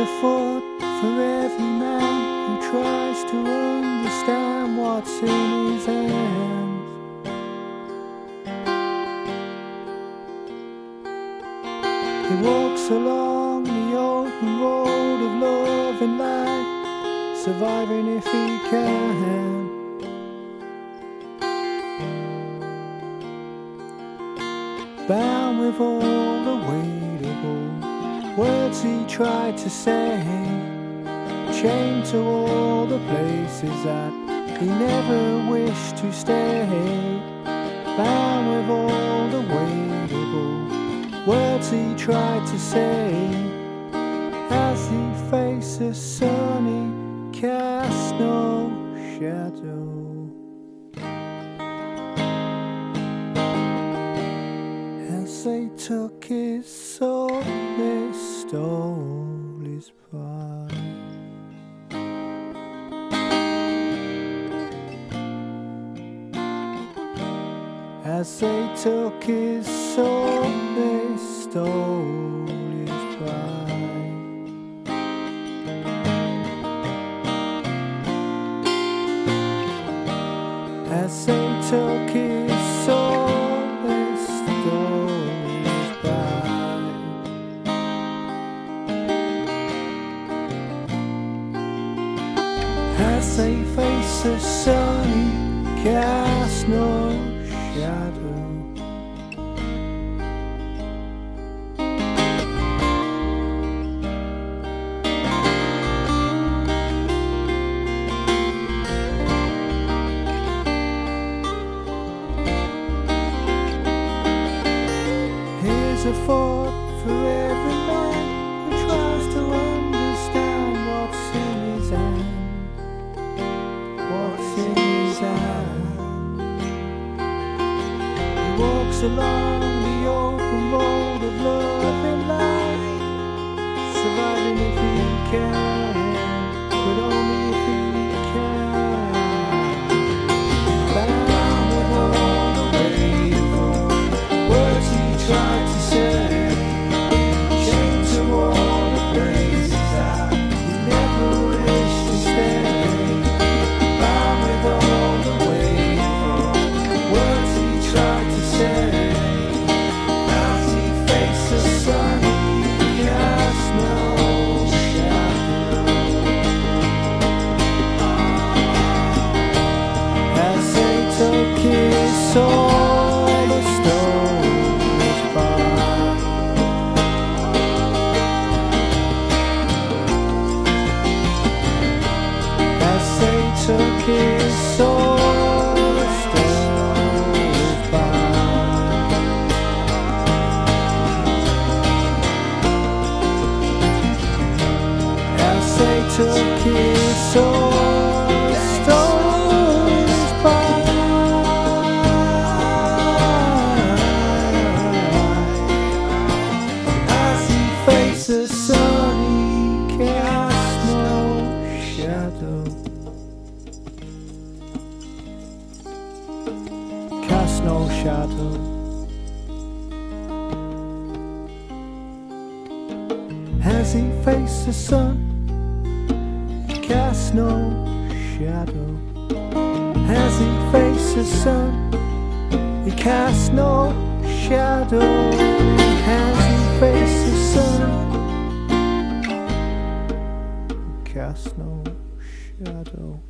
a foot for every man who tries to understand what's in his hands. He walks along the open road of love and light, surviving if he can. Bound with all the weight words he tried to say, chained to all the places that he never wished to stay. Bound with all the weight words he tried to say, as he faces sunny cast no shadow. As they took his soul, stole his pride. As they took his soul, they stole his pride. As they took his face the sun, he cast no shadow. Here's a thought walks along the open road faced the sun, he cast no shadow. Cast no shadow. As he faced the sun, he cast no shadow. As he faced the sun, he cast no shadow. shadow